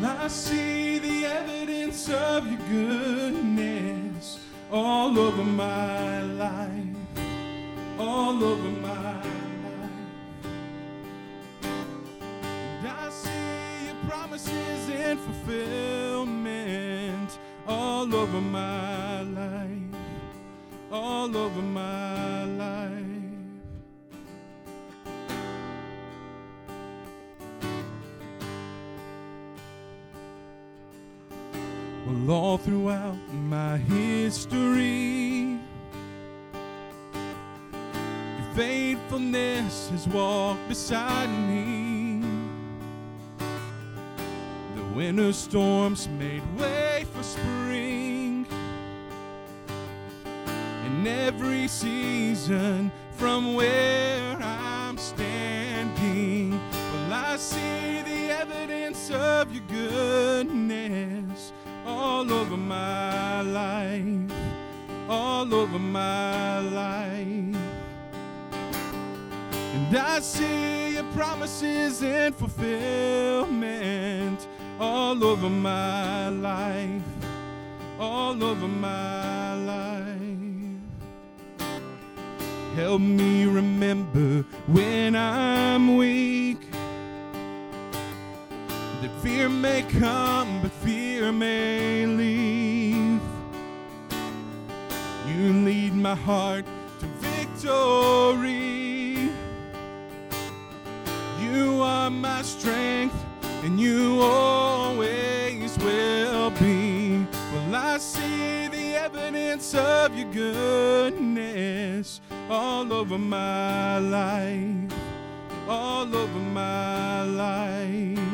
Well, I see the evidence of your goodness all over my life, all over my life. And I see your promises in fulfillment all over my life, all over my life. Well, all throughout my history, your faithfulness has walked beside me. The winter storms made way for spring. In every season, from where I'm standing, well, I see the evidence of your goodness all over my life, all over my life. And I see your promises in fulfillment all over my life, all over my life. Help me remember when I'm weak that fear may come, but fear may leave. You lead my heart to victory. You are my strength, and you always will be. Well, I see the evidence of your goodness all over my life, all over my life.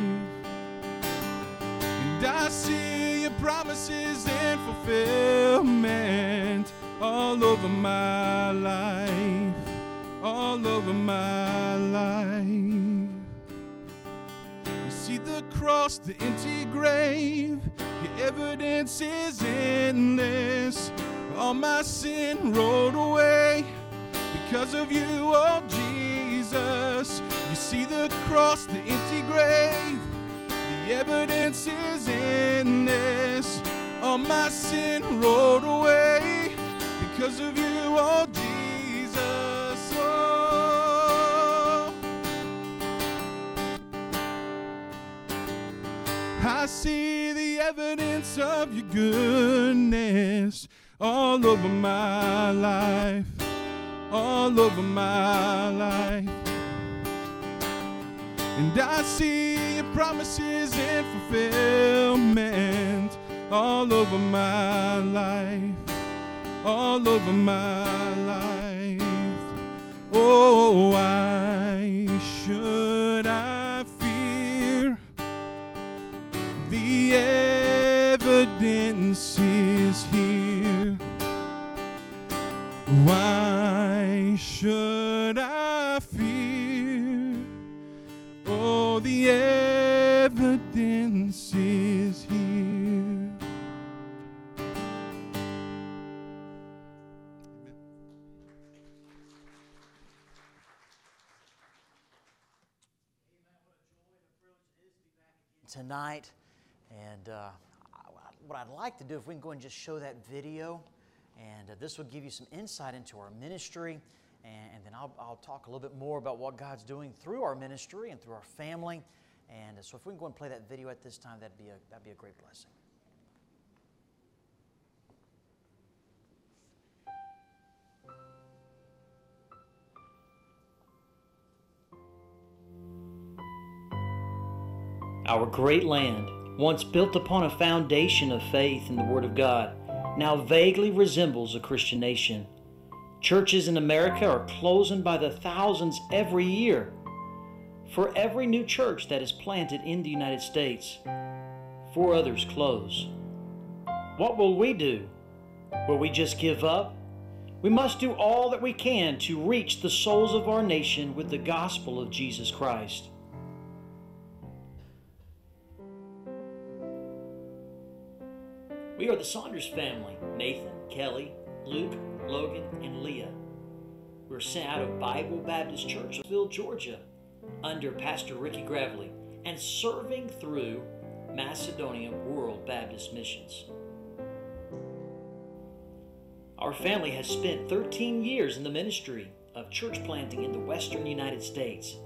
And I see your promises in fulfillment all over my life, all over my life. You see the cross, the empty grave, your evidence is endless. All my sin rolled away because of you, oh Jesus. You see the cross, the empty grave, evidence is in this. All my sin rolled away because of you, oh Jesus. Oh. I see the evidence of your goodness all over my life, all over my life. And I see promises and fulfillment all over my life, all over my life. Oh, why should I fear? The evidence is here. Why should I? The evidence is here. tonight. And uh, what I'd like to do, if we can go and just show that video, and uh, this will give you some insight into our ministry. And, and then I'll, I'll talk a little bit more about what God's doing through our ministry and through our family. And uh, so, if we can go and play that video at this time, that'd be a, that'd be a great blessing. Our great land, once built upon a foundation of faith in the Word of God, now vaguely resembles a Christian nation. Churches in America are closing by the thousands every year. For every new church that is planted in the United States, four others close. What will we do? Will we just give up? We must do all that we can to reach the souls of our nation with the gospel of Jesus Christ. We are the Saunders family Nathan, Kelly, Luke, Logan, and Leah. We're sent out of Bible Baptist Church, of Ville, Georgia, under Pastor Ricky Gravely, and serving through Macedonia World Baptist Missions. Our family has spent 13 years in the ministry of church planting in the western United States,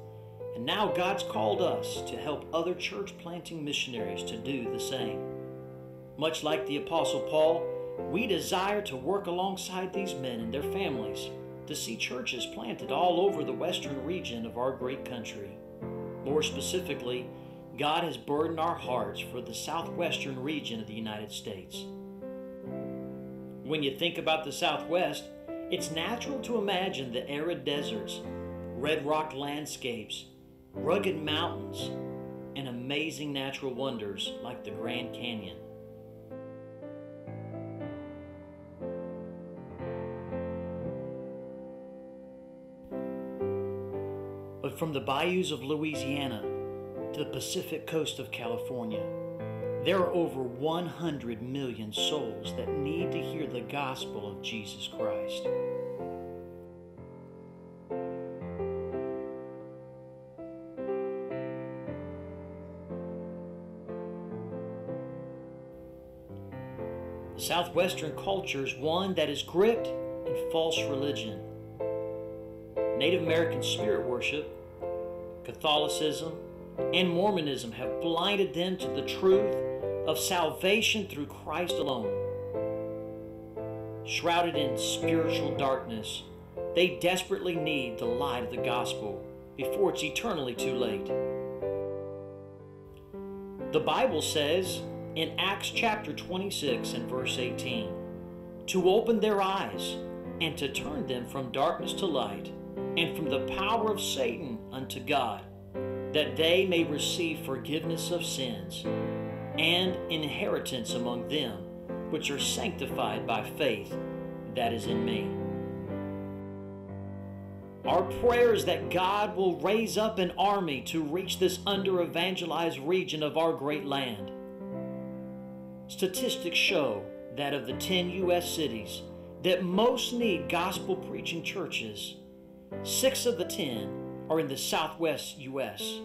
and now God's called us to help other church planting missionaries to do the same. Much like the Apostle Paul, we desire to work alongside these men and their families to see churches planted all over the western region of our great country. More specifically, God has burdened our hearts for the southwestern region of the United States. When you think about the Southwest, it's natural to imagine the arid deserts, red rock landscapes, rugged mountains, and amazing natural wonders like the Grand Canyon. But from the bayous of Louisiana to the Pacific coast of California, there are over 100 million souls that need to hear the gospel of Jesus Christ. Southwestern culture is one that is gripped in false religion. Native American spirit worship, Catholicism, and Mormonism have blinded them to the truth of salvation through Christ alone. Shrouded in spiritual darkness, they desperately need the light of the gospel before it's eternally too late. The Bible says in Acts chapter 26 and verse 18 to open their eyes and to turn them from darkness to light and from the power of Satan unto God, that they may receive forgiveness of sins and inheritance among them which are sanctified by faith that is in me. Our prayer is that God will raise up an army to reach this under evangelized region of our great land. Statistics show that of the 10 U.S. cities that most need gospel preaching churches, six of the 10 are in the southwest U.S.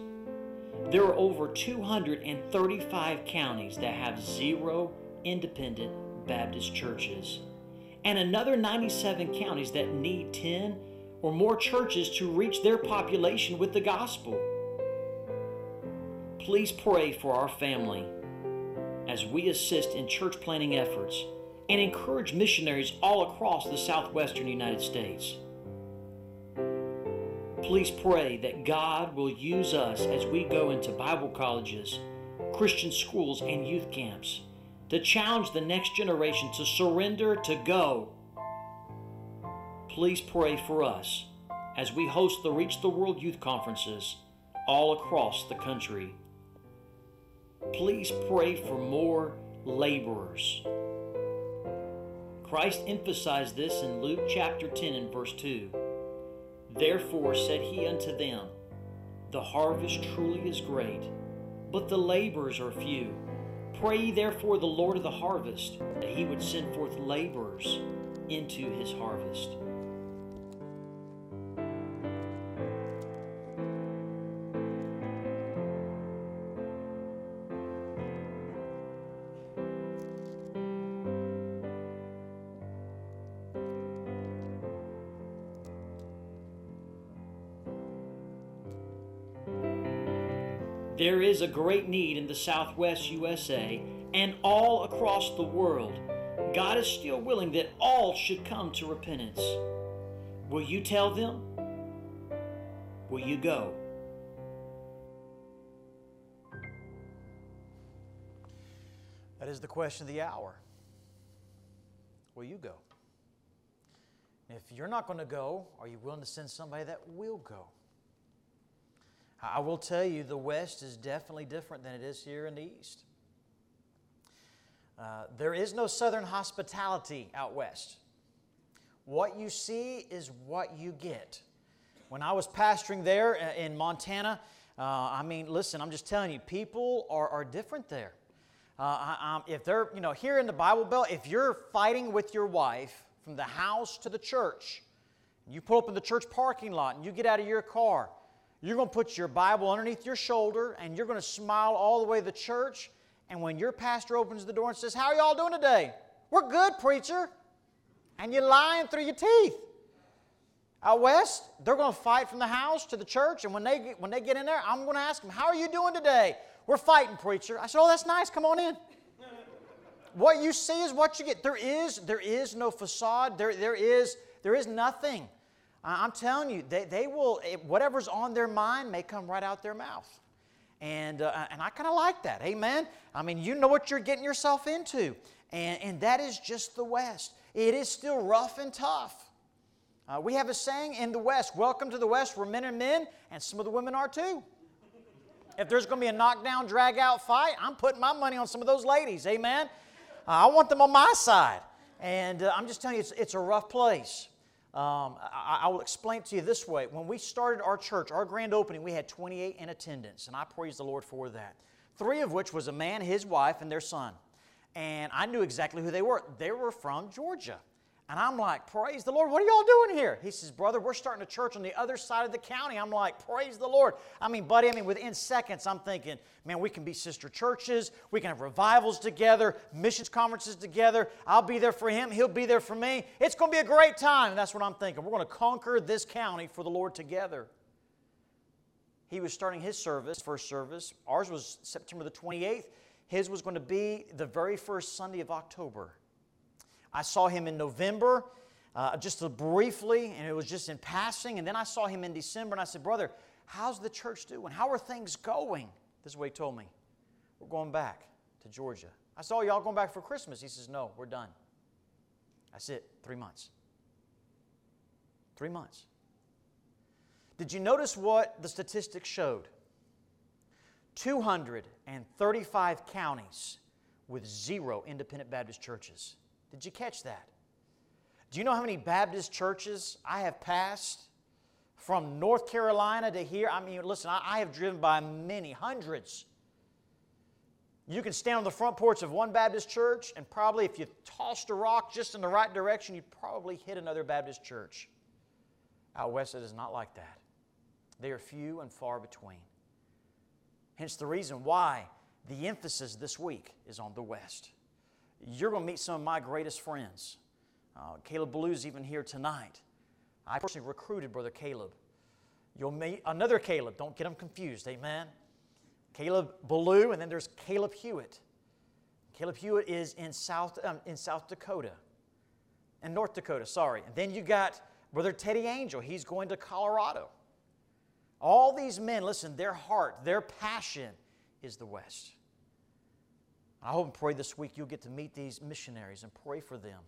There are over 235 counties that have zero independent Baptist churches, and another 97 counties that need 10 or more churches to reach their population with the gospel. Please pray for our family as we assist in church planting efforts and encourage missionaries all across the southwestern United States. Please pray that God will use us as we go into Bible colleges, Christian schools, and youth camps to challenge the next generation to surrender to go. Please pray for us as we host the Reach the World Youth Conferences all across the country. Please pray for more laborers. Christ emphasized this in Luke chapter 10 and verse 2. Therefore said he unto them, The harvest truly is great, but the laborers are few. Pray therefore the Lord of the harvest, that he would send forth laborers into his harvest. There is a great need in the southwest USA and all across the world. God is still willing that all should come to repentance. Will you tell them? Will you go? That is the question of the hour. Will you go? If you're not going to go, are you willing to send somebody that will go? I will tell you, the West is definitely different than it is here in the East. Uh, there is no Southern hospitality out West. What you see is what you get. When I was pastoring there uh, in Montana, uh, I mean, listen, I'm just telling you, people are, are different there. Uh, I, if they're, you know, here in the Bible Belt, if you're fighting with your wife from the house to the church, you pull up in the church parking lot and you get out of your car, you're going to put your Bible underneath your shoulder and you're going to smile all the way to the church And when your pastor opens the door and says, How are y'all doing today? We're good, preacher. And you're lying through your teeth. Out west, they're going to fight from the house to the church, and when they, when they get in there, I'm going to ask them, How are you doing today? We're fighting, preacher. I said, Oh, that's nice. Come on in. what you see is what you get. There is, there is no facade. There, there, is, there is nothing. I'm telling you, they, they will, whatever's on their mind may come right out their mouth. And, uh, and I kind of like that. Amen. I mean, you know what you're getting yourself into. And, and that is just the West. It is still rough and tough. Uh, we have a saying in the West Welcome to the West, where men are men, and some of the women are too. If there's going to be a knockdown, drag out fight, I'm putting my money on some of those ladies. Amen. Uh, I want them on my side. And uh, I'm just telling you, it's, it's a rough place. Um, I, I, will explain to you this way. When we started our church, our grand opening, we had 28 in attendance, and I praise the Lord for that. Three of which was a man, his wife, and their son. And I knew exactly who they were. They were from Georgia. And I'm like, Praise the Lord. What are y'all doing here? He says, Brother, we're starting a church on the other side of the county. I'm like, Praise the Lord. I mean, buddy, I mean, within seconds, I'm thinking, man, we can be sister churches. We can have revivals together, missions conferences together. I'll be there for him. He'll be there for me. It's going to be a great time. That's what I'm thinking. We're going to conquer this county for the Lord together. He was starting his service, first service. Ours was September the 28th. His was going to be the very first Sunday of October. I saw him in November, uh, just briefly, and it was just in passing. And then I saw him in December, and I said, Brother, how's the church doing? How are things going? This is what he told me. We're going back to Georgia. I saw y'all going back for Christmas. He says, No, we're done. That's it, three months. Three months. Did you notice what the statistics showed? 235 counties with zero independent Baptist churches. Did you catch that? Do you know how many Baptist churches I have passed from North Carolina to here? I mean, listen, I, have driven by many, hundreds. You can stand on the front porch of one Baptist church, and probably if you tossed a rock just in the right direction, you'd probably hit another Baptist church. Out west, it is not like that. They are few and far between. Hence the reason why the emphasis this week is on the West you're going to meet some of my greatest friends. Uh, Caleb Ballew's even here tonight. I personally recruited Brother Caleb. You'll meet another Caleb. Don't get them confused. Amen. Caleb Ballew, and then there's Caleb Hewitt. Caleb Hewitt is in South, um, in South Dakota, in North Dakota, sorry. And then you got Brother Teddy Angel. He's going to Colorado. All these men, listen, their heart, their passion is the West. I hope and pray this week you'll get to meet these missionaries and pray for them.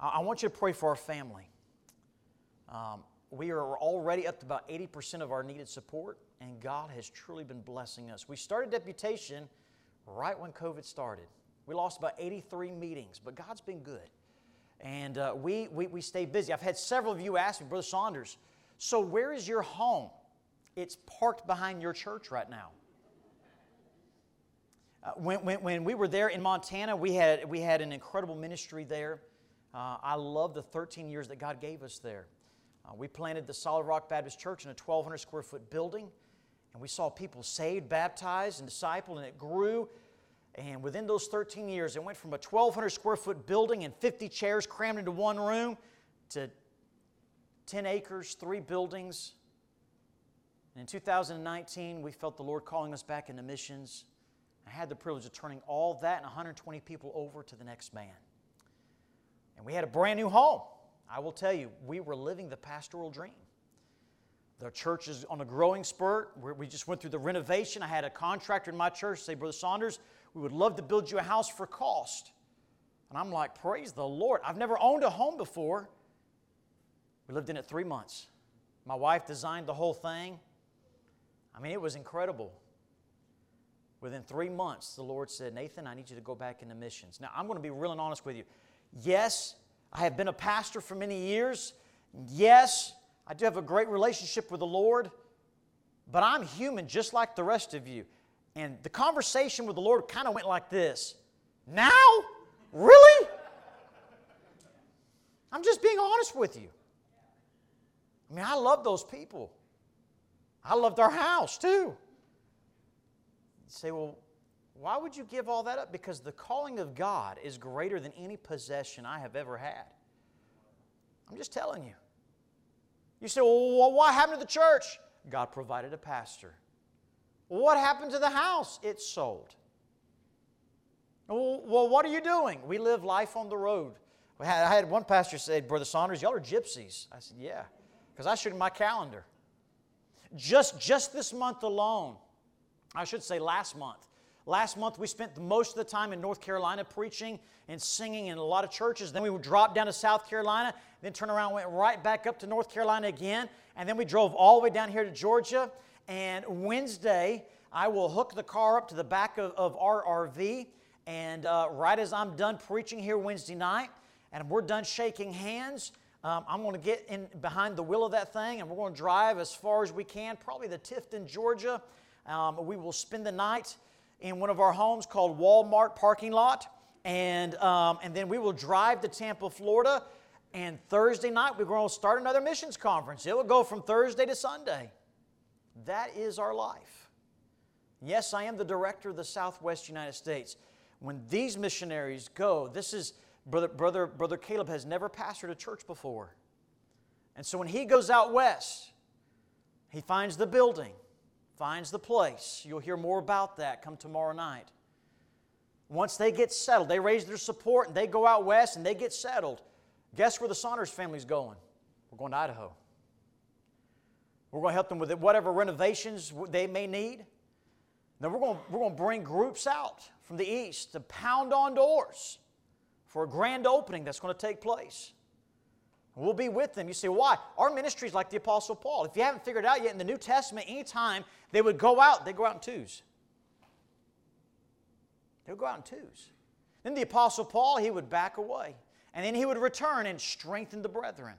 I want you to pray for our family. Um, we are already up to about 80% of our needed support, and God has truly been blessing us. We started deputation right when COVID started. We lost about 83 meetings, but God's been good. And uh, we, we, we stay busy. I've had several of you ask me, Brother Saunders, so where is your home? It's parked behind your church right now. Uh, when, when, when, we were there in Montana, we had, we had an incredible ministry there. Uh, I love the 13 years that God gave us there. Uh, we planted the Solid Rock Baptist Church in a 1,200 square foot building, and we saw people saved, baptized, and discipled, and it grew. And within those 13 years, it went from a 1,200 square foot building and 50 chairs crammed into one room to 10 acres, three buildings. And in 2019, we felt the Lord calling us back into missions. I had the privilege of turning all that and 120 people over to the next man. And we had a brand new home. I will tell you, we were living the pastoral dream. The church is on a growing spurt. We just went through the renovation. I had a contractor in my church say, Brother Saunders, we would love to build you a house for cost. And I'm like, Praise the Lord. I've never owned a home before. We lived in it three months. My wife designed the whole thing. I mean, it was incredible. Within three months, the Lord said, Nathan, I need you to go back into missions. Now, I'm going to be real and honest with you. Yes, I have been a pastor for many years. Yes, I do have a great relationship with the Lord, but I'm human just like the rest of you. And the conversation with the Lord kind of went like this Now? Really? I'm just being honest with you. I mean, I love those people. I loved our house too. Say, well, Why would you give all that up? Because the calling of God is greater than any possession I have ever had. I'm just telling you. You say, well, what happened to the church? God provided a pastor. what happened to the house? It sold. Well, what are you doing? We live life on the road. I had one pastor say, Brother Saunders, y'all are gypsies. I said, Yeah, because I him my calendar. Just, just this month alone, I should say last month, Last month, we spent most of the time in North Carolina preaching and singing in a lot of churches. Then we would drop down to South Carolina, then turn around, went right back up to North Carolina again, and then we drove all the way down here to Georgia. And Wednesday, I will hook the car up to the back of, of our RV, and uh, right as I'm done preaching here Wednesday night, and we're done shaking hands, um, I'm going to get in behind the wheel of that thing, and we're going to drive as far as we can, probably the Tifton, Georgia. Um, we will spend the night in one of our homes called Walmart parking lot. And, um, and then we will drive to Tampa, Florida. And Thursday night, we're going to start another missions conference. It will go from Thursday to Sunday. That is our life. Yes, I am the director of the Southwest United States. When these missionaries go, this is, brother, brother, brother Caleb has never pastored a church before. And so when he goes out west, he finds the building, finds the place. You'll hear more about that come tomorrow night. Once they get settled, they raise their support and they go out west and they get settled. Guess where the Saunders family's going? We're going to Idaho. We're going to help them with whatever renovations they may need. Then we're going, we're going to bring groups out from the east to pound on doors for a grand opening that's going to take place. We'll be with them. You say, why? Our ministry is like the Apostle Paul. If you haven't figured it out yet, in the New Testament, anytime they would go out, they go out in twos. They would go out in twos. Then the Apostle Paul, he would back away. And then he would return and strengthen the brethren.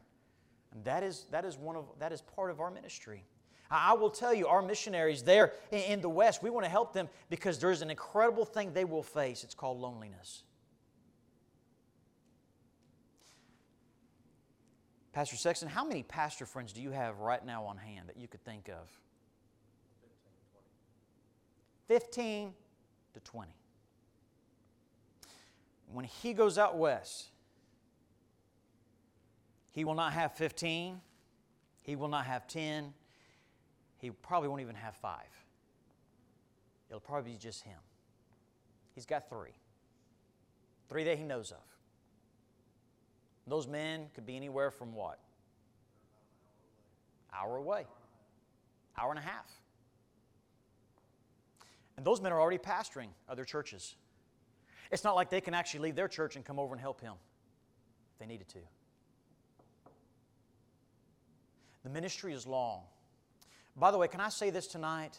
And that is, that is, one of, that is part of our ministry. I will tell you, our missionaries there in the West, we want to help them because there's an incredible thing they will face. It's called loneliness. Pastor Sexton, how many pastor friends do you have right now on hand that you could think of? 15 to 20. When he goes out west, he will not have 15, he will not have 10, he probably won't even have five. It'll probably be just him. He's got three. Three that he knows of. Those men could be anywhere from what? Hour away. Hour and a half. And those men are already pastoring other churches. It's not like they can actually leave their church and come over and help him if they needed to. The ministry is long. By the way, can I say this tonight?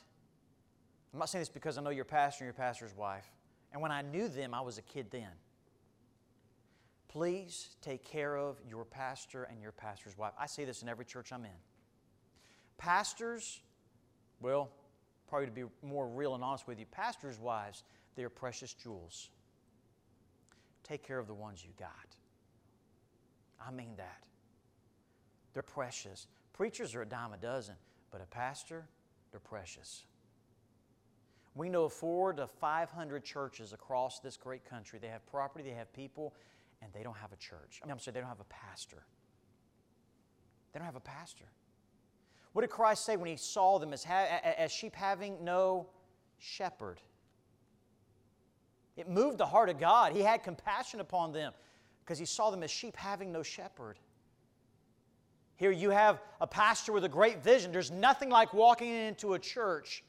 I'm not saying this because I know your pastor and your pastor's wife. And when I knew them, I was a kid then. Please take care of your pastor and your pastor's wife. I say this in every church I'm in. Pastors, well, probably to be more real and honest with you, pastors' wives, they are precious jewels. Take care of the ones you got. I mean that. They're precious. Preachers are a dime a dozen, but a pastor, they're precious. We know four to 500 churches across this great country. They have property, they have people, and they don't have a church. I mean, I'm sorry, they don't have a pastor. They don't have a pastor. What did Christ say when he saw them as, ha- as sheep having no shepherd? It moved the heart of God. He had compassion upon them because he saw them as sheep having no shepherd. Here you have a pastor with a great vision. There's nothing like walking into a church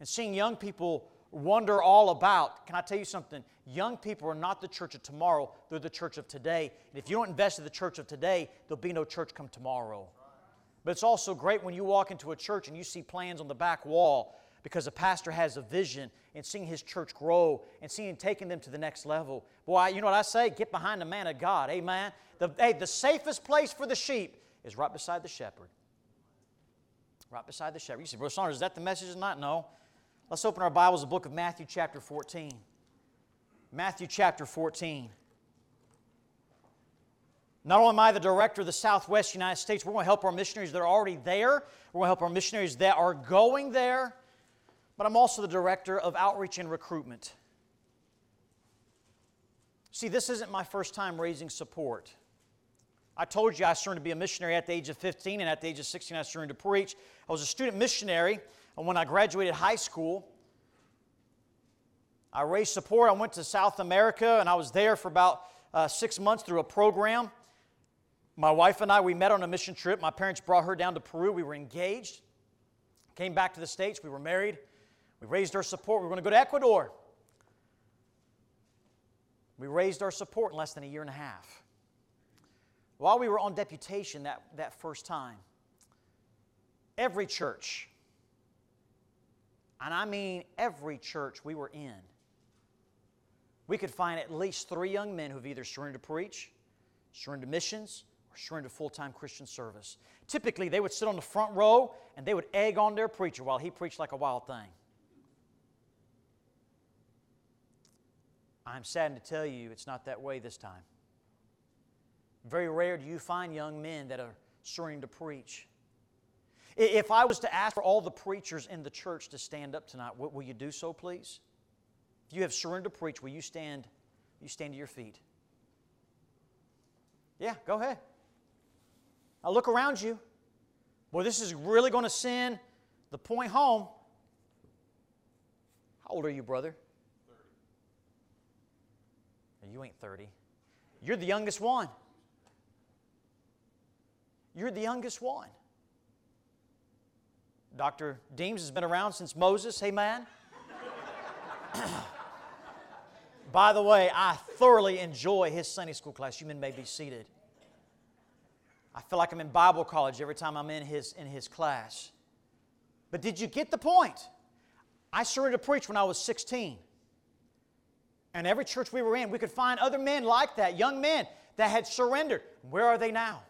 and seeing young people wonder all about. Can I tell you something? Young people are not the church of tomorrow, they're the church of today. And if you don't invest in the church of today, there'll be no church come tomorrow. But it's also great when you walk into a church and you see plans on the back wall because a pastor has a vision and seeing his church grow and seeing taking them to the next level. Boy, you know what I say? Get behind the man of God. Amen. The, hey, the safest place for the sheep is right beside the shepherd. Right beside the shepherd. You say, Brother Saunders, is that the message tonight? No. Let's open our Bibles, the book of Matthew, chapter 14. Matthew, chapter 14. Not only am I the director of the Southwest United States, we're going to help our missionaries that are already there. We're going to help our missionaries that are going there. But I'm also the director of outreach and recruitment. See, this isn't my first time raising support. I told you I started to be a missionary at the age of 15, and at the age of 16, I started to preach. I was a student missionary, and when I graduated high school, I raised support. I went to South America, and I was there for about uh, six months through a program. My wife and I, we met on a mission trip. My parents brought her down to Peru. We were engaged. Came back to the States. We were married. We raised our support. We were going to go to Ecuador. We raised our support in less than a year and a half. While we were on deputation that, that first time, every church, and I mean every church we were in, we could find at least three young men who've either surrendered to preach, surrendered to missions, or surrendered to full time Christian service. Typically, they would sit on the front row and they would egg on their preacher while he preached like a wild thing. I'm saddened to tell you it's not that way this time. Very rare do you find young men that are surrendering to preach. If I was to ask for all the preachers in the church to stand up tonight, will you do so, please? If you have surrendered to preach, will you stand? You stand to your feet. Yeah, go ahead. Now look around you. Boy, this is really going to send the point home. How old are you, brother? 30. You ain't 30. You're the youngest one. You're the youngest one. Dr. Deems has been around since Moses. Hey, man. By the way, I thoroughly enjoy his Sunday school class. You men may be seated. I feel like I'm in Bible college every time I'm in his, in his class. But did you get the point? I started to preach when I was 16. And every church we were in, we could find other men like that, young men that had surrendered. Where are they now?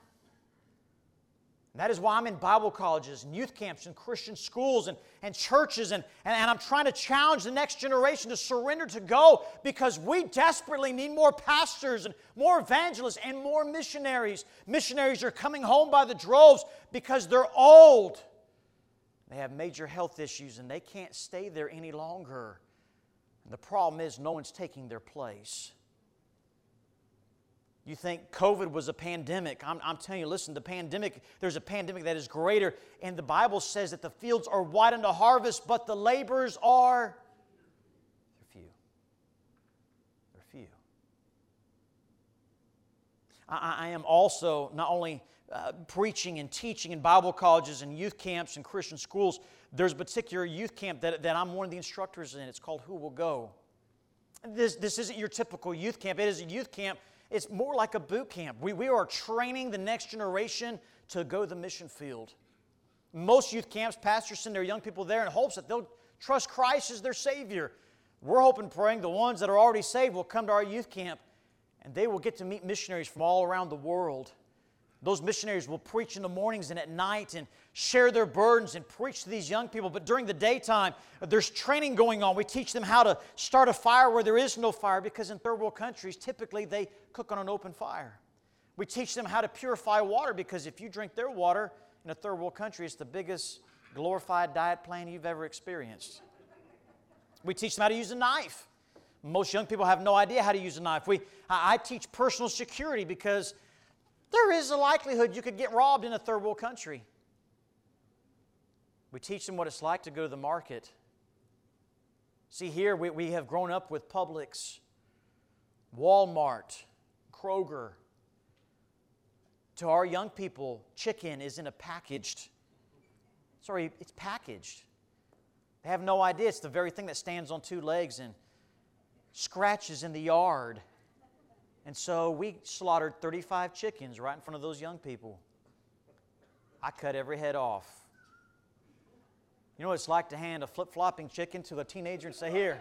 And that is why I'm in Bible colleges and youth camps and Christian schools and, and churches, and, and, and I'm trying to challenge the next generation to surrender to go because we desperately need more pastors and more evangelists and more missionaries. Missionaries are coming home by the droves because they're old. They have major health issues and they can't stay there any longer. And the problem is, no one's taking their place. You think COVID was a pandemic. I'm, I'm, telling you, listen, the pandemic, there's a pandemic that is greater. And the Bible says that the fields are wide unto harvest, but the laborers are they're few. They're few. I, I am also not only uh, preaching and teaching in Bible colleges and youth camps and Christian schools, there's a particular youth camp that, that I'm one of the instructors in. It's called Who Will Go. This, this isn't your typical youth camp, it is a youth camp it's more like a boot camp. We, we are training the next generation to go to the mission field. Most youth camps, pastors send their young people there in hopes that they'll trust Christ as their Savior. We're hoping, praying the ones that are already saved will come to our youth camp and they will get to meet missionaries from all around the world. Those missionaries will preach in the mornings and at night and share their burdens and preach to these young people. But during the daytime, there's training going on. We teach them how to start a fire where there is no fire because in third world countries, typically they cook on an open fire. We teach them how to purify water because if you drink their water in a third world country, it's the biggest glorified diet plan you've ever experienced. We teach them how to use a knife. Most young people have no idea how to use a knife. We, I, I teach personal security because there is a likelihood you could get robbed in a third world country. We teach them what it's like to go to the market. See, here we, we have grown up with Publix, Walmart, Kroger. To our young people, chicken is in a packaged, sorry, it's packaged. They have no idea it's the very thing that stands on two legs and scratches in the yard and so we slaughtered 35 chickens right in front of those young people. I cut every head off. You know what it's like to hand a flip flopping chicken to a teenager and say, Here,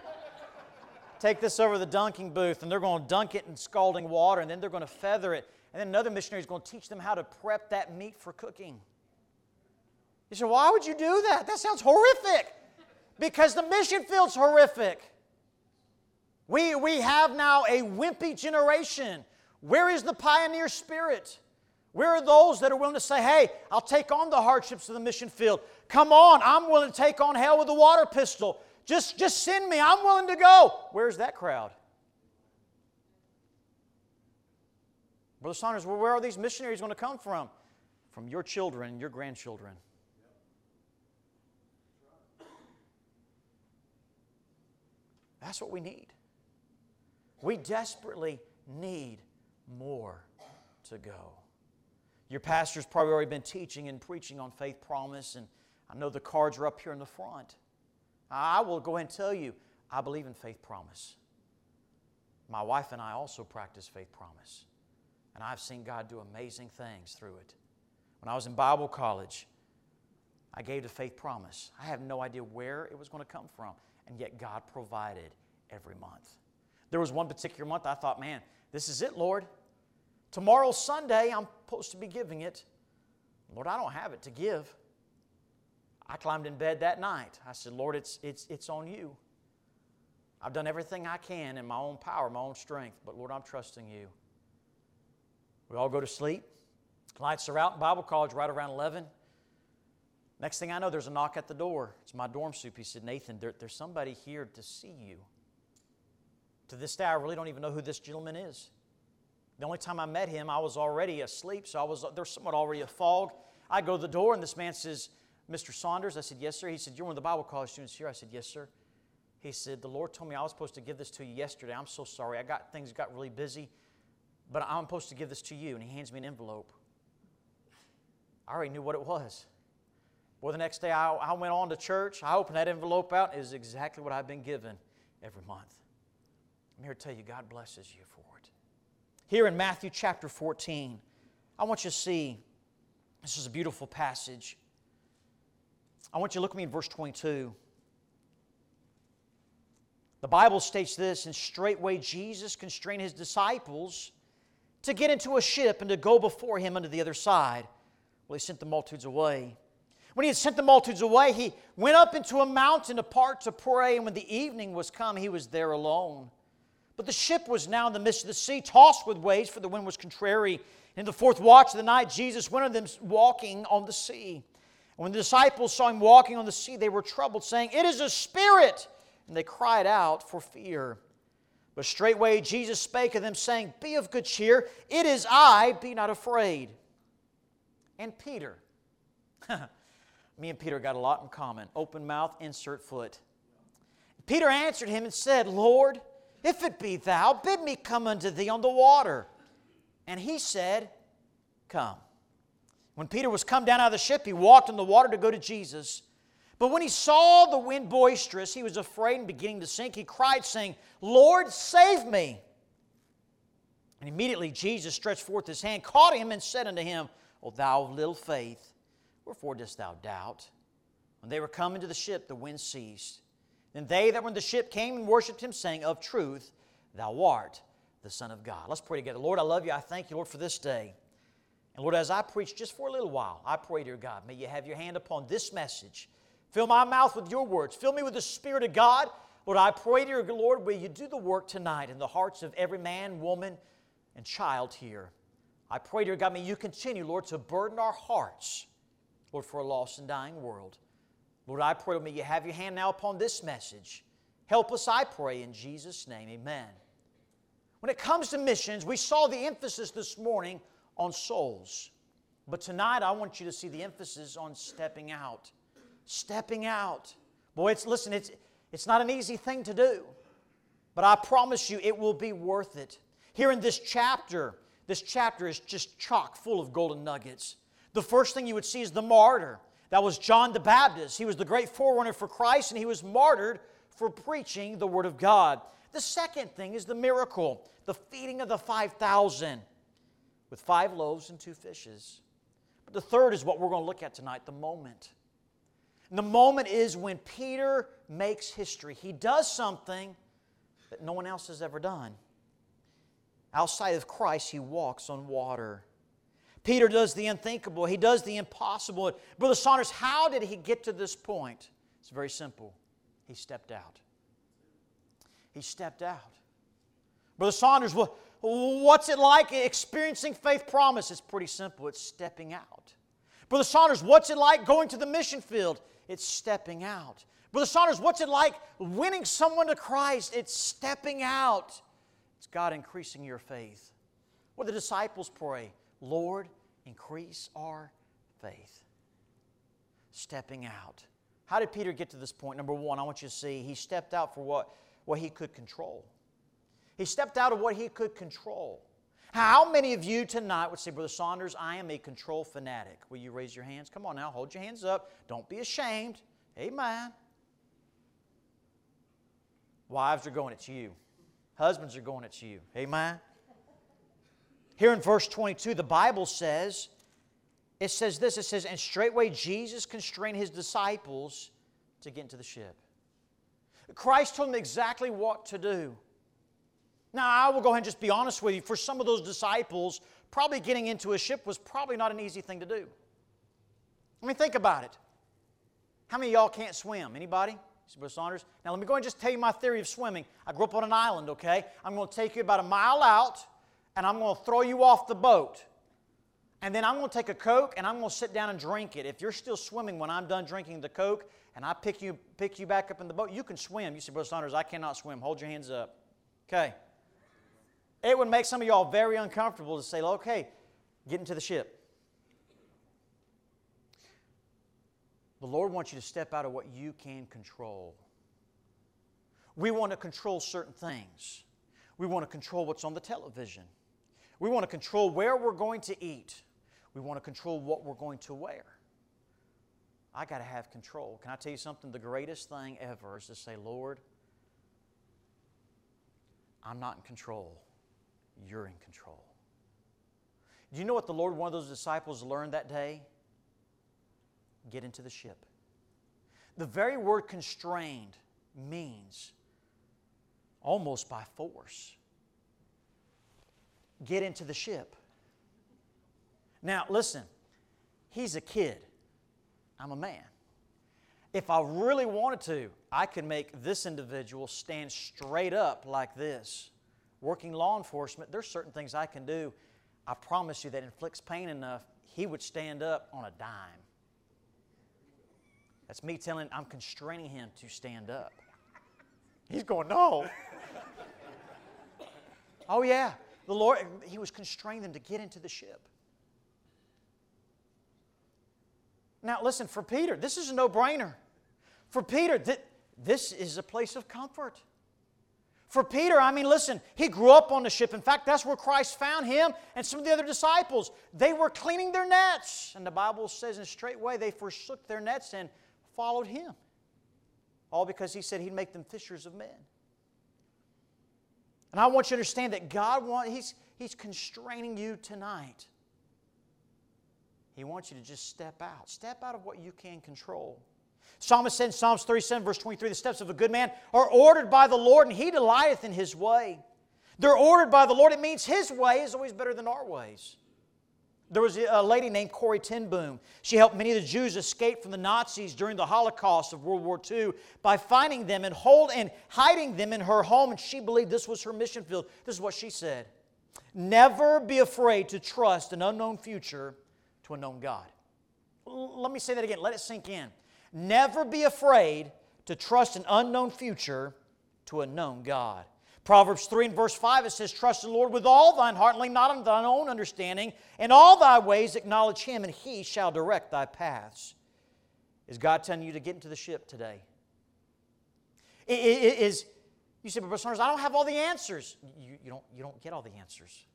take this over the dunking booth, and they're going to dunk it in scalding water, and then they're going to feather it. And then another missionary is going to teach them how to prep that meat for cooking. You say, Why would you do that? That sounds horrific. Because the mission field's horrific. We, we have now a wimpy generation. Where is the pioneer spirit? Where are those that are willing to say, hey, I'll take on the hardships of the mission field? Come on, I'm willing to take on hell with a water pistol. Just, just send me, I'm willing to go. Where's that crowd? Brother Saunders, well, where are these missionaries going to come from? From your children your grandchildren. That's what we need. We desperately need more to go. Your pastor's probably already been teaching and preaching on faith promise, and I know the cards are up here in the front. I will go ahead and tell you, I believe in faith promise. My wife and I also practice faith promise, and I've seen God do amazing things through it. When I was in Bible college, I gave the faith promise. I have no idea where it was going to come from, and yet God provided every month. There was one particular month I thought, man, this is it, Lord. Tomorrow's Sunday, I'm supposed to be giving it. Lord, I don't have it to give. I climbed in bed that night. I said, Lord, it's, it's, it's on you. I've done everything I can in my own power, my own strength, but Lord, I'm trusting you. We all go to sleep. Lights are out in Bible college right around 11. Next thing I know, there's a knock at the door. It's my dorm soup. He said, Nathan, there, there's somebody here to see you. To this day, I really don't even know who this gentleman is. The only time I met him, I was already asleep, so I was there's somewhat already a fog. I go to the door, and this man says, Mr. Saunders? I said, Yes, sir. He said, You're one of the Bible college students here? I said, Yes, sir. He said, The Lord told me I was supposed to give this to you yesterday. I'm so sorry. I got things got really busy, but I'm supposed to give this to you. And he hands me an envelope. I already knew what it was. Boy, the next day I, I went on to church. I opened that envelope out. It is exactly what I've been given every month. I'm here to tell you, God blesses you for it. Here in Matthew chapter 14, I want you to see this is a beautiful passage. I want you to look at me in verse 22. The Bible states this, and straightway Jesus constrained his disciples to get into a ship and to go before him unto the other side. Well, he sent the multitudes away. When he had sent the multitudes away, he went up into a mountain apart to pray, and when the evening was come, he was there alone. But the ship was now in the midst of the sea, tossed with waves, for the wind was contrary. In the fourth watch of the night, Jesus went unto them walking on the sea. And when the disciples saw him walking on the sea, they were troubled, saying, It is a spirit! And they cried out for fear. But straightway Jesus spake of them, saying, Be of good cheer, it is I, be not afraid. And Peter, me and Peter got a lot in common. Open mouth, insert foot. Peter answered him and said, Lord, if it be thou, bid me come unto thee on the water. And he said, Come. When Peter was come down out of the ship, he walked on the water to go to Jesus. But when he saw the wind boisterous, he was afraid and beginning to sink. He cried, saying, Lord, save me. And immediately Jesus stretched forth his hand, caught him, and said unto him, O thou of little faith, wherefore dost thou doubt? When they were come into the ship, the wind ceased. Then they that were in the ship came and worshipped him, saying, Of truth, thou art the Son of God. Let's pray together. Lord, I love you. I thank you, Lord, for this day. And Lord, as I preach just for a little while, I pray, dear God, may you have your hand upon this message. Fill my mouth with your words. Fill me with the Spirit of God. Lord, I pray, dear Lord, will you do the work tonight in the hearts of every man, woman, and child here. I pray, dear God, may you continue, Lord, to burden our hearts, Lord, for a lost and dying world. Lord, I pray, may you have your hand now upon this message. Help us, I pray, in Jesus' name. Amen. When it comes to missions, we saw the emphasis this morning on souls. But tonight, I want you to see the emphasis on stepping out. Stepping out. Boy, it's, listen, it's, it's not an easy thing to do, but I promise you it will be worth it. Here in this chapter, this chapter is just chock full of golden nuggets. The first thing you would see is the martyr. That was John the Baptist. He was the great forerunner for Christ, and he was martyred for preaching the Word of God. The second thing is the miracle the feeding of the 5,000 with five loaves and two fishes. But the third is what we're going to look at tonight the moment. And the moment is when Peter makes history. He does something that no one else has ever done. Outside of Christ, he walks on water. Peter does the unthinkable, he does the impossible. Brother Saunders, how did he get to this point? It's very simple. He stepped out. He stepped out. Brother Saunders, what's it like experiencing faith promise? It's pretty simple. It's stepping out. Brother Saunders, what's it like going to the mission field? It's stepping out. Brother Saunders, what's it like winning someone to Christ? It's stepping out. It's God increasing your faith. What the disciples pray? Lord, increase our faith. Stepping out. How did Peter get to this point? Number one, I want you to see he stepped out for what, what he could control. He stepped out of what he could control. How many of you tonight would say, Brother Saunders, I am a control fanatic? Will you raise your hands? Come on now, hold your hands up. Don't be ashamed. Amen. Wives are going, it's you. Husbands are going, it's you. Amen. Here in verse 22, the Bible says, it says this it says, And straightway Jesus constrained his disciples to get into the ship. Christ told them exactly what to do. Now, I will go ahead and just be honest with you. For some of those disciples, probably getting into a ship was probably not an easy thing to do. I mean, think about it. How many of y'all can't swim? Anybody? Brother Saunders. Now, let me go and just tell you my theory of swimming. I grew up on an island, okay? I'm going to take you about a mile out, and I'm going to throw you off the boat. And then I'm going to take a Coke, and I'm going to sit down and drink it. If you're still swimming when I'm done drinking the Coke, and I pick you, pick you back up in the boat, you can swim. You say, Brother Saunders, I cannot swim. Hold your hands up. Okay. It would make some of y'all very uncomfortable to say, okay, get into the ship. The Lord wants you to step out of what you can control. We want to control certain things. We want to control what's on the television. We want to control where we're going to eat. We want to control what we're going to wear. I got to have control. Can I tell you something? The greatest thing ever is to say, Lord, I'm not in control you're in control. Do you know what the Lord, one of those disciples, learned that day? Get into the ship. The very word constrained means almost by force. Get into the ship. Now, listen, he's a kid. I'm a man. If I really wanted to, I could make this individual stand straight up like this working law enforcement, there's certain things I can do. I promise you that inflicts pain enough, he would stand up on a dime. That's me telling, I'm constraining him to stand up. He's going, no. oh, yeah. The Lord, he was constraining them to get into the ship. Now, listen, for Peter, this is a no brainer. For Peter, th- this is a place of comfort. For Peter, I mean, listen, he grew up on the ship. In fact, that's where Christ found him and some of the other disciples. They were cleaning their nets. And the Bible says in straightway they forsook their nets and followed him. All because he said he'd make them fishers of men. And I want you to understand that God wants, he's, he's constraining you tonight. He wants you to just step out. Step out of what you can control. Psalmist said in Psalms 37, verse 23, the steps of a good man are ordered by the Lord, and he delighteth in his way. They're ordered by the Lord. It means his way is always better than our ways. There was a lady named Corrie ten Boom. She helped many of the Jews escape from the Nazis during the Holocaust of World War II by finding them and hold and hiding them in her home. And she believed this was her mission field. This is what she said: "Never be afraid to trust an unknown future to a known God." Let me say that again. Let it sink in. Never be afraid to trust an unknown future to a known God. Proverbs 3 and verse 5, it says, Trust in the Lord with all thine heart, and lean not on thine own understanding. In all thy ways acknowledge him, and he shall direct thy paths. Is God telling you to get into the ship today? Is you say, but Saunders, I don't have all the answers. You, you, don't, you don't get all the answers.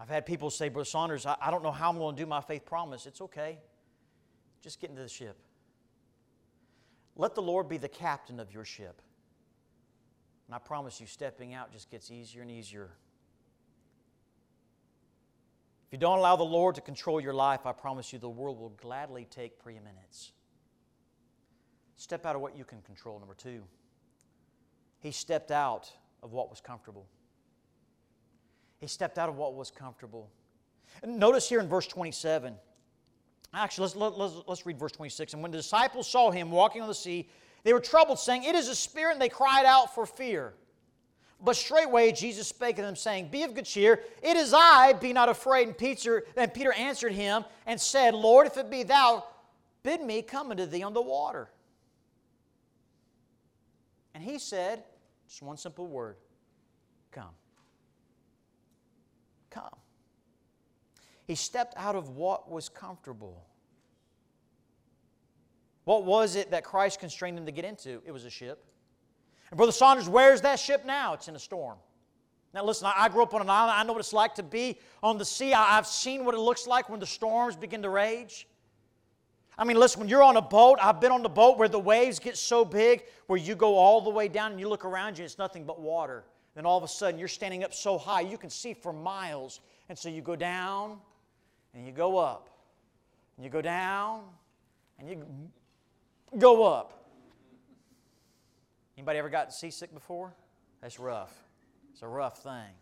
I've had people say, Brother Saunders, I, I don't know how I'm going to do my faith promise. It's okay. Just get into the ship. Let the Lord be the captain of your ship. And I promise you, stepping out just gets easier and easier. If you don't allow the Lord to control your life, I promise you the world will gladly take preeminence. Step out of what you can control. Number two, he stepped out of what was comfortable. He stepped out of what was comfortable. And notice here in verse 27. Actually, let's, let, let's, let's read verse 26. And when the disciples saw him walking on the sea, they were troubled, saying, It is a spirit, and they cried out for fear. But straightway Jesus spake to them, saying, Be of good cheer, it is I, be not afraid. And Peter, and Peter answered him and said, Lord, if it be thou, bid me come unto thee on the water. And he said, just one simple word, Come. Come. He stepped out of what was comfortable. What was it that Christ constrained him to get into? It was a ship. And Brother Saunders, where's that ship now? It's in a storm. Now, listen, I grew up on an island. I know what it's like to be on the sea. I've seen what it looks like when the storms begin to rage. I mean, listen, when you're on a boat, I've been on the boat where the waves get so big where you go all the way down and you look around you, it's nothing but water. Then all of a sudden, you're standing up so high, you can see for miles. And so you go down and you go up. And you go down and you go up. Anybody ever gotten seasick before? That's rough. It's a rough thing.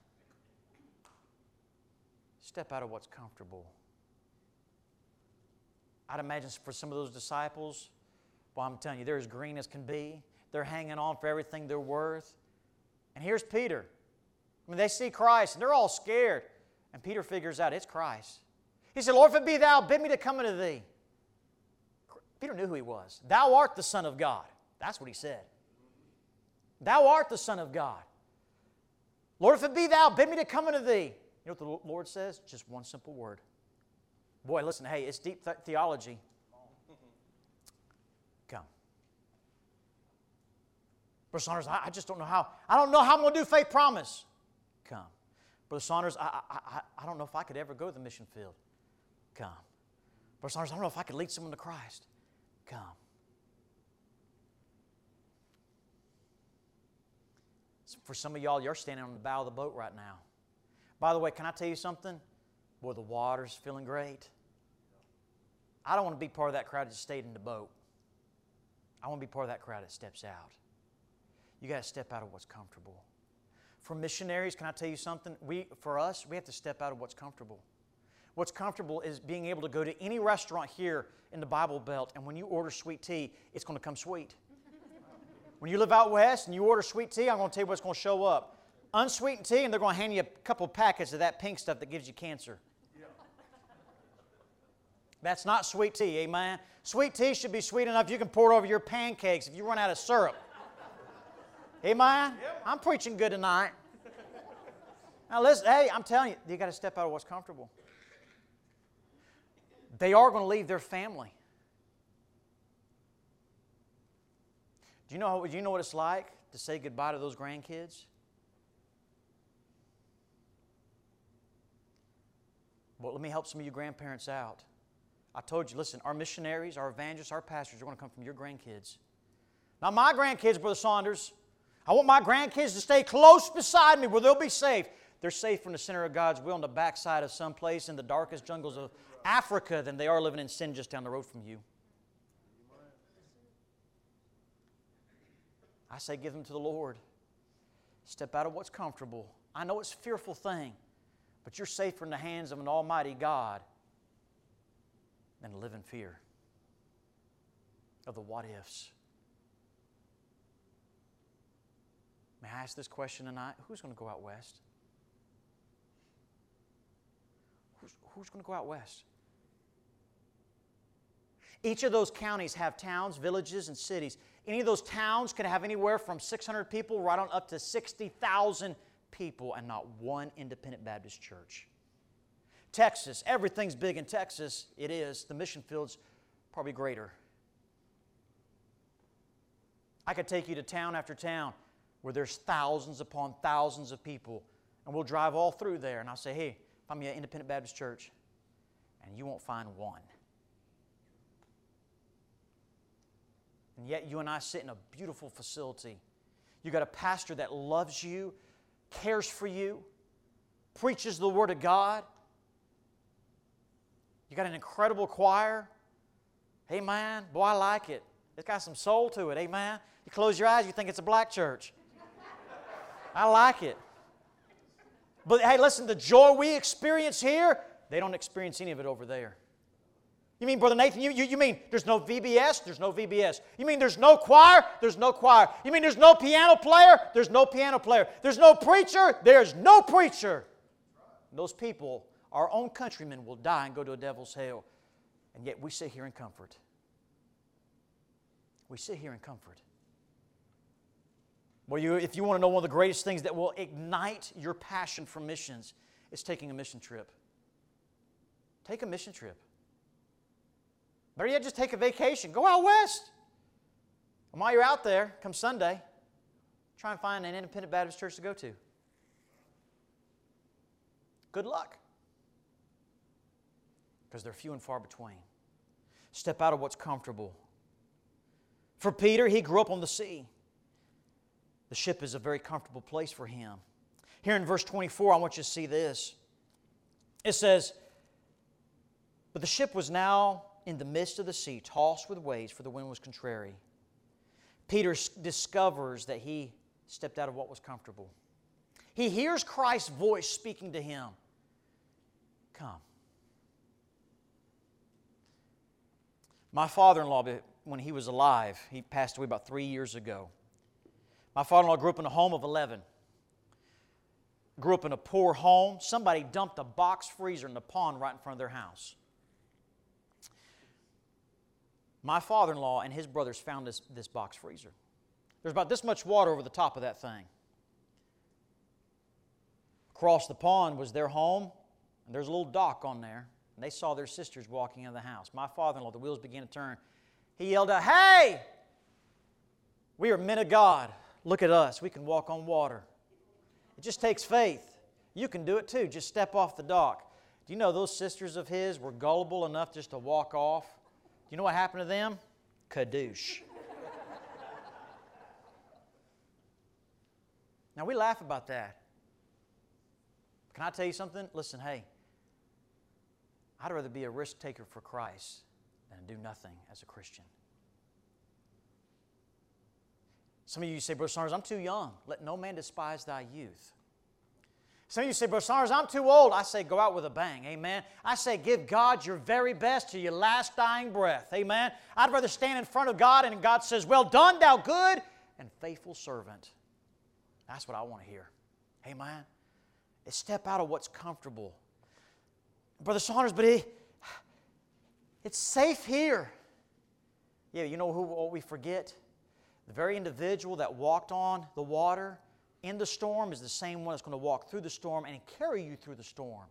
Step out of what's comfortable. I'd imagine for some of those disciples, well, I'm telling you, they're as green as can be. They're hanging on for everything they're worth. And here's Peter. I mean, they see Christ and they're all scared. And Peter figures out it's Christ. He said, Lord, if it be thou, bid me to come unto thee. Peter knew who he was. Thou art the Son of God. That's what he said. Thou art the Son of God. Lord, if it be thou, bid me to come unto thee. You know what the Lord says? Just one simple word. Boy, listen, hey, it's deep th- theology. Come. Brother Saunders, I, I, just don't know how. I don't know how I'm going to do faith promise. Come. Brother Saunders, I, I, I, don't know if I could ever go to the mission field. Come. Brother Saunders, I don't know if I could lead someone to Christ. Come. For some of y'all, you're standing on the bow of the boat right now. By the way, can I tell you something? Boy, the water's feeling great. I don't want to be part of that crowd that stayed in the boat. I want to be part of that crowd that steps out. You got to step out of what's comfortable. For missionaries, can I tell you something? We, for us, we have to step out of what's comfortable. What's comfortable is being able to go to any restaurant here in the Bible Belt, and when you order sweet tea, it's going to come sweet. when you live out west and you order sweet tea, I'm going to tell you what's going to show up. Unsweetened tea, and they're going to hand you a couple packets of that pink stuff that gives you cancer. That's not sweet tea, amen? Sweet tea should be sweet enough you can pour it over your pancakes if you run out of syrup. Amen? Yep. I'm preaching good tonight. Now listen, hey, I'm telling you, you got to step out of what's comfortable. They are going to leave their family. Do you know, do you know what it's like to say goodbye to those grandkids? Well, let me help some of you grandparents out. I told you, listen, our missionaries, our evangelists, our pastors are going to come from your grandkids. Not my grandkids, Brother Saunders. I want my grandkids to stay close beside me where they'll be safe. They're safe from the center of God's will on the backside of some place in the darkest jungles of Africa than they are living in sin just down the road from you. I say, give them to the Lord. Step out of what's comfortable. I know it's a fearful thing, but you're safer in the hands of an almighty God than to live in fear of the what ifs. May I ask this question tonight? Who's going to go out west? Who's, who's going to go out west? Each of those counties have towns, villages, and cities. Any of those towns could have anywhere from 600 people right on up to 60,000 people, and not one independent Baptist church. Texas, everything's big in Texas. It is. The mission field's probably greater. I could take you to town after town where there's thousands upon thousands of people, and we'll drive all through there, and I'll say, hey, find me an independent Baptist church, and you won't find one. And yet, you and I sit in a beautiful facility. You got a pastor that loves you, cares for you, preaches the Word of God you got an incredible choir. Hey, man, boy, I like it. It's got some soul to it. Amen. You close your eyes, you think it's a black church. I like it. But hey, listen, the joy we experience here, they don't experience any of it over there. You mean, Brother Nathan, you, you, you mean there's no VBS? There's no VBS. You mean there's no choir? There's no choir. You mean there's no piano player? There's no piano player. There's no preacher? There's no preacher. Those people our own countrymen will die and go to a devil's hell. And yet we sit here in comfort. We sit here in comfort. Well, you, if you want to know one of the greatest things that will ignite your passion for missions, it's taking a mission trip. Take a mission trip. Better yet, just take a vacation. Go out west. And while you're out there, come Sunday, try and find an independent Baptist church to go to. Good luck. Because they're few and far between. Step out of what's comfortable. For Peter, he grew up on the sea. The ship is a very comfortable place for him. Here in verse 24, I want you to see this. It says, But the ship was now in the midst of the sea, tossed with waves, for the wind was contrary. Peter discovers that he stepped out of what was comfortable. He hears Christ's voice speaking to him Come. My father in law, when he was alive, he passed away about three years ago. My father in law grew up in a home of 11. Grew up in a poor home. Somebody dumped a box freezer in the pond right in front of their house. My father in law and his brothers found this, this box freezer. There's about this much water over the top of that thing. Across the pond was their home, and there's a little dock on there. And they saw their sisters walking in the house. My father in law, the wheels began to turn. He yelled out, Hey! We are men of God. Look at us. We can walk on water. It just takes faith. You can do it too. Just step off the dock. Do you know those sisters of his were gullible enough just to walk off? You know what happened to them? Kadoosh. now we laugh about that. Can I tell you something? Listen, hey, I'd rather be a risk taker for Christ than do nothing as a Christian. Some of you say, Brother Saunders, I'm too young. Let no man despise thy youth. Some of you say, Brother Saunders, I'm too old. I say, go out with a bang. Amen. I say, give God your very best to your last dying breath. Amen. I'd rather stand in front of God and God says, Well done, thou good and faithful servant. That's what I want to hear. Amen. It's step out of what's comfortable. Brother Saunders, but it, it's safe here. Yeah, you know who what we forget? The very individual that walked on the water in the storm is the same one that's going to walk through the storm and carry you through the storm.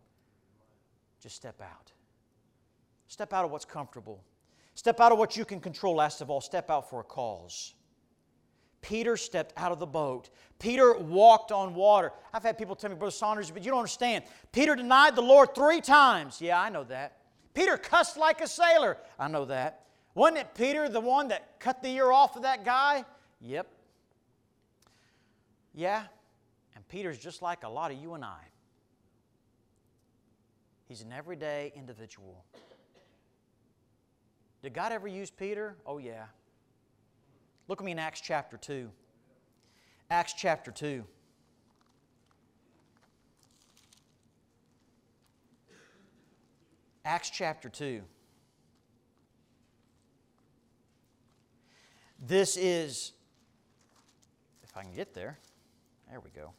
Just step out. Step out of what's comfortable. Step out of what you can control, last of all. Step out for a cause. Peter stepped out of the boat. Peter walked on water. I've had people tell me, Brother Saunders, but you don't understand. Peter denied the Lord three times. Yeah, I know that. Peter cussed like a sailor. I know that. Wasn't it Peter the one that cut the ear off of that guy? Yep. Yeah, and Peter's just like a lot of you and I. He's an everyday individual. Did God ever use Peter? Oh, yeah. Look at me in Acts chapter 2. Acts chapter 2. Acts chapter 2. This is, if I can get there, there we go.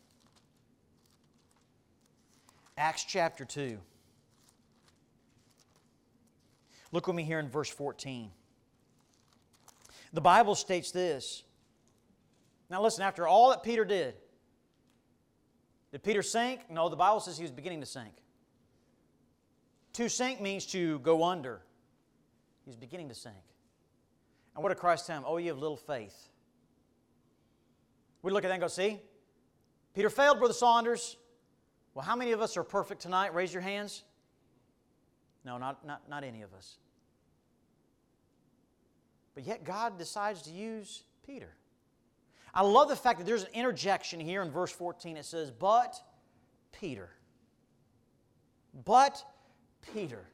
Acts chapter 2. Look with me here in verse 14. The Bible states this. Now, listen, after all that Peter did, did Peter sink? No, the Bible says he was beginning to sink. To sink means to go under. He was beginning to sink. And what did Christ tell him? Oh, you have little faith. We look at that and go, see? Peter failed, Brother Saunders. Well, how many of us are perfect tonight? Raise your hands. No, not, not, not any of us. But yet God decides to use Peter. I love the fact that there's an interjection here in verse 14. It says, But Peter. But Peter.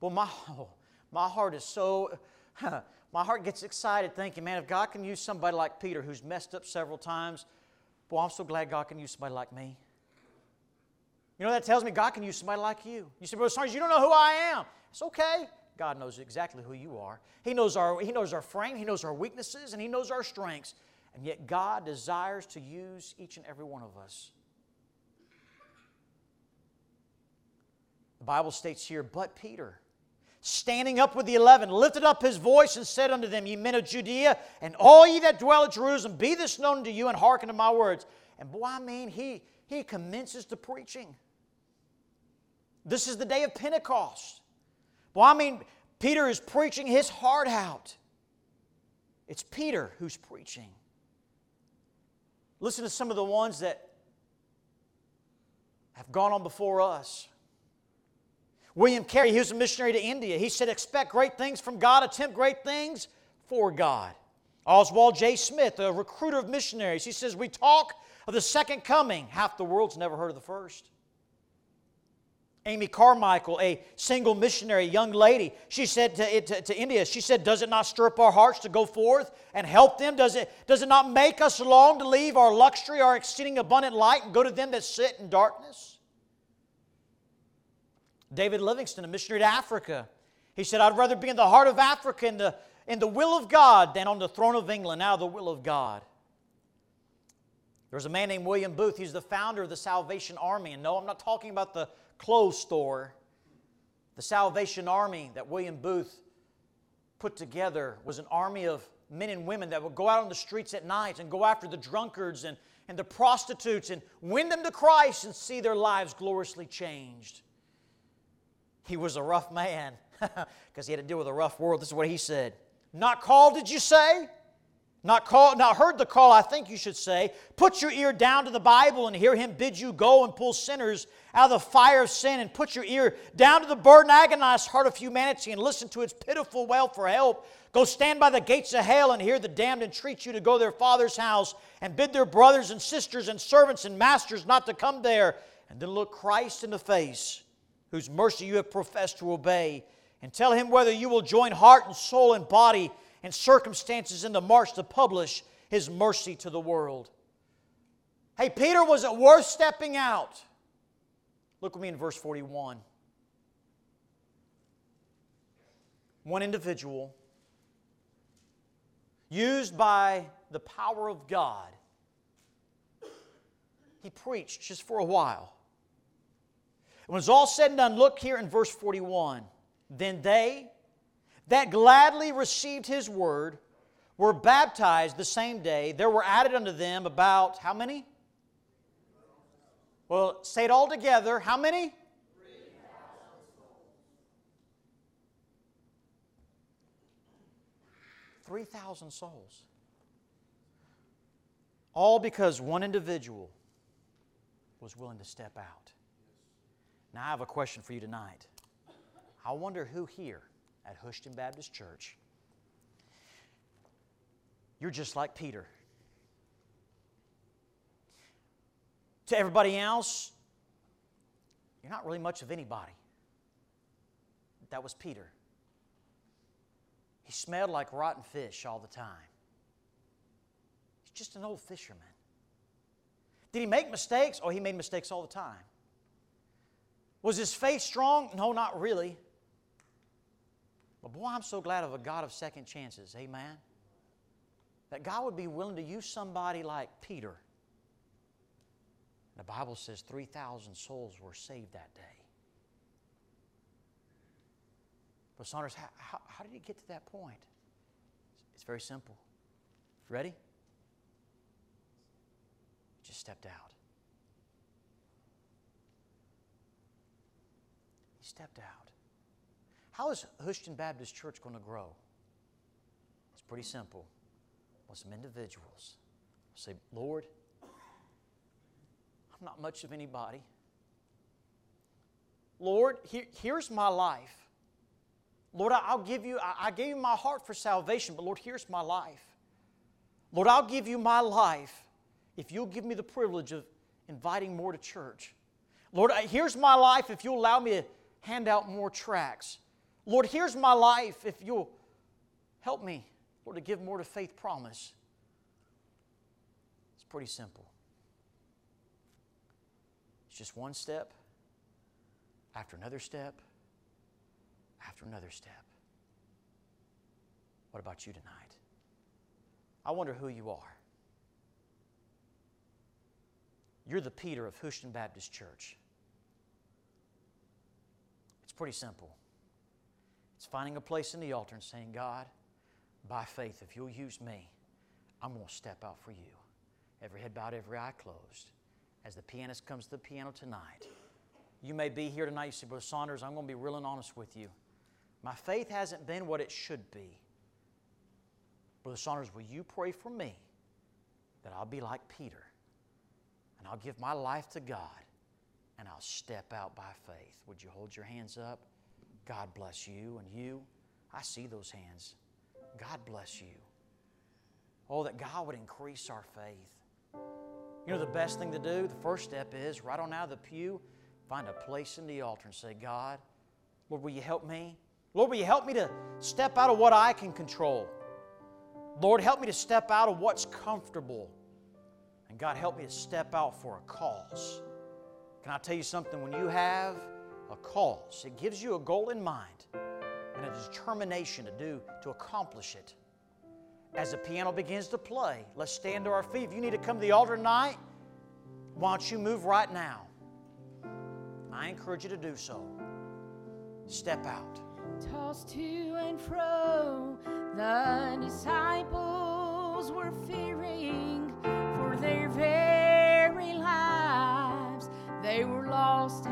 Well, my, my heart is so my heart gets excited thinking, man, if God can use somebody like Peter who's messed up several times, boy, I'm so glad God can use somebody like me. You know, that tells me God can use somebody like you. You say, Brother Saunders, you don't know who I am. It's okay. God knows exactly who you are. He knows, our, he knows our frame, He knows our weaknesses, and He knows our strengths. And yet, God desires to use each and every one of us. The Bible states here, but Peter standing up with the eleven, lifted up his voice and said unto them, Ye men of Judea, and all ye that dwell at Jerusalem, be this known to you, and hearken to my words. And boy, I mean, he, he commences the preaching. This is the day of Pentecost. Well, I mean, Peter is preaching his heart out. It's Peter who's preaching. Listen to some of the ones that have gone on before us. William Carey, he was a missionary to India. He said, Expect great things from God, attempt great things for God. Oswald J. Smith, a recruiter of missionaries, he says, We talk of the second coming. Half the world's never heard of the first. Amy Carmichael, a single missionary, young lady, she said to, to, to, India, she said, Does it not stir up our hearts to go forth and help them? Does it, does it not make us long to leave our luxury, our exceeding abundant light, and go to them that sit in darkness? David Livingstone, a missionary to Africa, he said, I'd rather be in the heart of Africa in the, in the will of God than on the throne of England, now the will of God. There was a man named William Booth. He's the founder of the Salvation Army. And no, I'm not talking about the clothes store, the Salvation Army that William Booth put together was an army of men and women that would go out on the streets at night and go after the drunkards and, and the prostitutes and win them to Christ and see their lives gloriously changed. He was a rough man because he had to deal with a rough world. This is what he said. Not called, did you say? Not, call, not heard the call, I think you should say. Put your ear down to the Bible and hear him bid you go and pull sinners out of the fire of sin, and put your ear down to the burden, agonized heart of humanity and listen to its pitiful wail for help. Go stand by the gates of hell and hear the damned entreat you to go to their father's house and bid their brothers and sisters and servants and masters not to come there. And then look Christ in the face, whose mercy you have professed to obey, and tell him whether you will join heart and soul and body and circumstances in the march to publish his mercy to the world. Hey, Peter, was it worth stepping out? Look with me in verse 41. One individual used by the power of God, he preached just for a while. When it's all said and done, look here in verse 41. Then they, that gladly received his word were baptized the same day. There were added unto them about how many? Well, say it all together. How many? 3,000 souls. All because one individual was willing to step out. Now, I have a question for you tonight. I wonder who here at Houston Baptist Church. You're just like Peter. To everybody else, you're not really much of anybody. That was Peter. He smelled like rotten fish all the time. He's just an old fisherman. Did he make mistakes? Oh, he made mistakes all the time. Was his faith strong? No, not really. But boy, I'm so glad of a God of second chances. Amen. That God would be willing to use somebody like Peter. The Bible says 3,000 souls were saved that day. But Saunders, how, how, how, did he get to that point? It's very simple. Ready? Just stepped out. He stepped out. How is Houston Baptist Church going to grow? It's pretty simple. With some individuals say, Lord, I'm not much of anybody. Lord, here, here's my life. Lord, I'll give you, I, I gave you my heart for salvation, but Lord, here's my life. Lord, I'll give you my life if you'll give me the privilege of inviting more to church. Lord, here's my life if you'll allow me to hand out more tracts. Lord, here's my life if you'll help me, Lord, to give more to faith promise. It's pretty simple. It's just one step after another step after another step. What about you tonight? I wonder who you are. You're the Peter of Houston Baptist Church. Pretty simple. It's finding a place in the altar and saying, God, by faith, if you'll use me, I'm going to step out for you. Every head bowed, every eye closed. As the pianist comes to the piano tonight, you may be here tonight. You say, Brother Saunders, I'm going to be real and honest with you. My faith hasn't been what it should be. Brother Saunders, will you pray for me that I'll be like Peter and I'll give my life to God and I'll step out by faith? Would you hold your hands up? God bless you and you. I see those hands. God bless you. Oh, that God would increase our faith. You know, the best thing to do, the first step is right on out of the pew, find a place in the altar and say, God, Lord, will you help me? Lord, will you help me to step out of what I can control? Lord, help me to step out of what's comfortable. And God, help me to step out for a cause. Can I tell you something? When you have a cause, it gives you a goal in mind and a determination to do, to accomplish it. As the piano begins to play, let's stand to our feet. If you need to come to the altar tonight, why don't you move right now? I encourage you to do so. Step out. Tossed to and fro, the disciples were fearing for their very lives. They were lost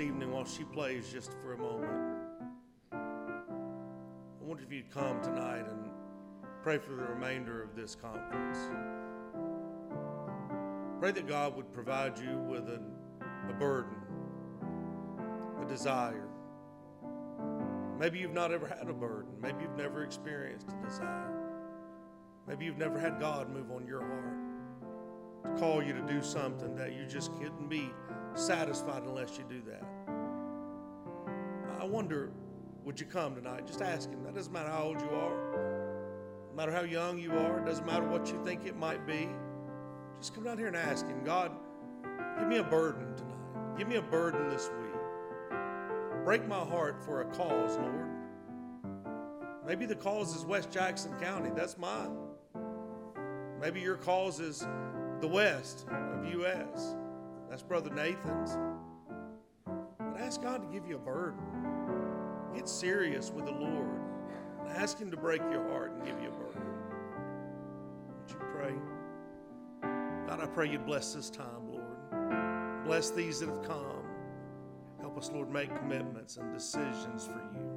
evening, while she plays just for a moment, I wonder if you'd come tonight and pray for the remainder of this conference. Pray that God would provide you with a, burden, a desire. Maybe you've not ever had a burden. Maybe you've never experienced a desire. Maybe you've never had God move on your heart call you to do something that you just couldn't be satisfied unless you do that. I wonder, would you come tonight? Just ask Him. That doesn't matter how old you are, no matter how young you are, it doesn't matter what you think it might be. Just come down here and ask Him, God, give me a burden tonight. Give me a burden this week. Break my heart for a cause, Lord. Maybe the cause is West Jackson County. That's mine. Maybe your cause is the West of U.S. That's Brother Nathan's. But ask God to give you a burden. Get serious with the Lord. And ask Him to break your heart and give you a burden. Would you pray? God, I pray you'd bless this time, Lord. Bless these that have come. Help us, Lord, make commitments and decisions for you.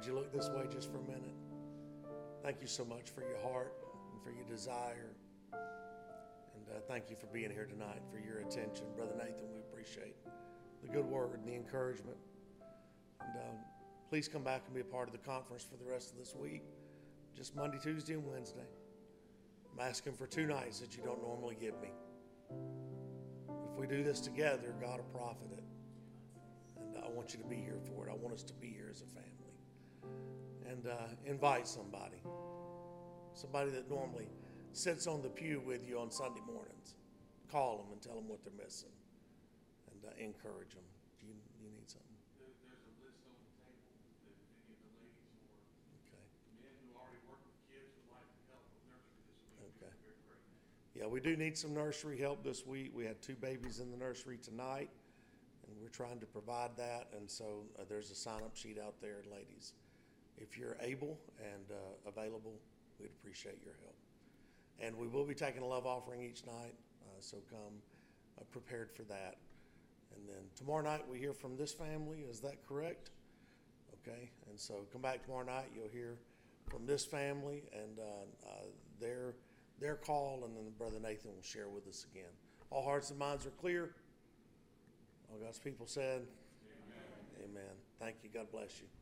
Would you look this way just for a minute? Thank you so much for your heart and for your desire. And uh, thank you for being here tonight, for your attention. Brother Nathan, we appreciate the good word and the encouragement. And um, please come back and be a part of the conference for the rest of this week, just Monday, Tuesday, and Wednesday. I'm asking for two nights that you don't normally give me. If we do this together, God will profit it. And I want you to be here for it. I want us to be here as a family. And uh, invite somebody. Somebody that normally sits on the pew with you on Sunday mornings. Call them and tell them what they're missing. And uh, encourage them. Do you, you need something? There- There's a list on the table that if any of the ladies or Okay. men who already work with kids would like to help with nursery this week. Okay. Yeah, we do need some nursery help this week. We had two babies in the nursery tonight, and we're trying to provide that. And so uh, there's a sign up sheet out there, ladies. If you're able and uh, available, we'd appreciate your help. And we will be taking a love offering each night, uh, so come uh, prepared for that. And then tomorrow night we hear from this family. Is that correct? Okay, and so come back tomorrow night. You'll hear from this family and uh, uh, their their call, and then Brother Nathan will share with us again. All hearts and minds are clear. All God's people said, Amen. Amen. Thank you. God bless you.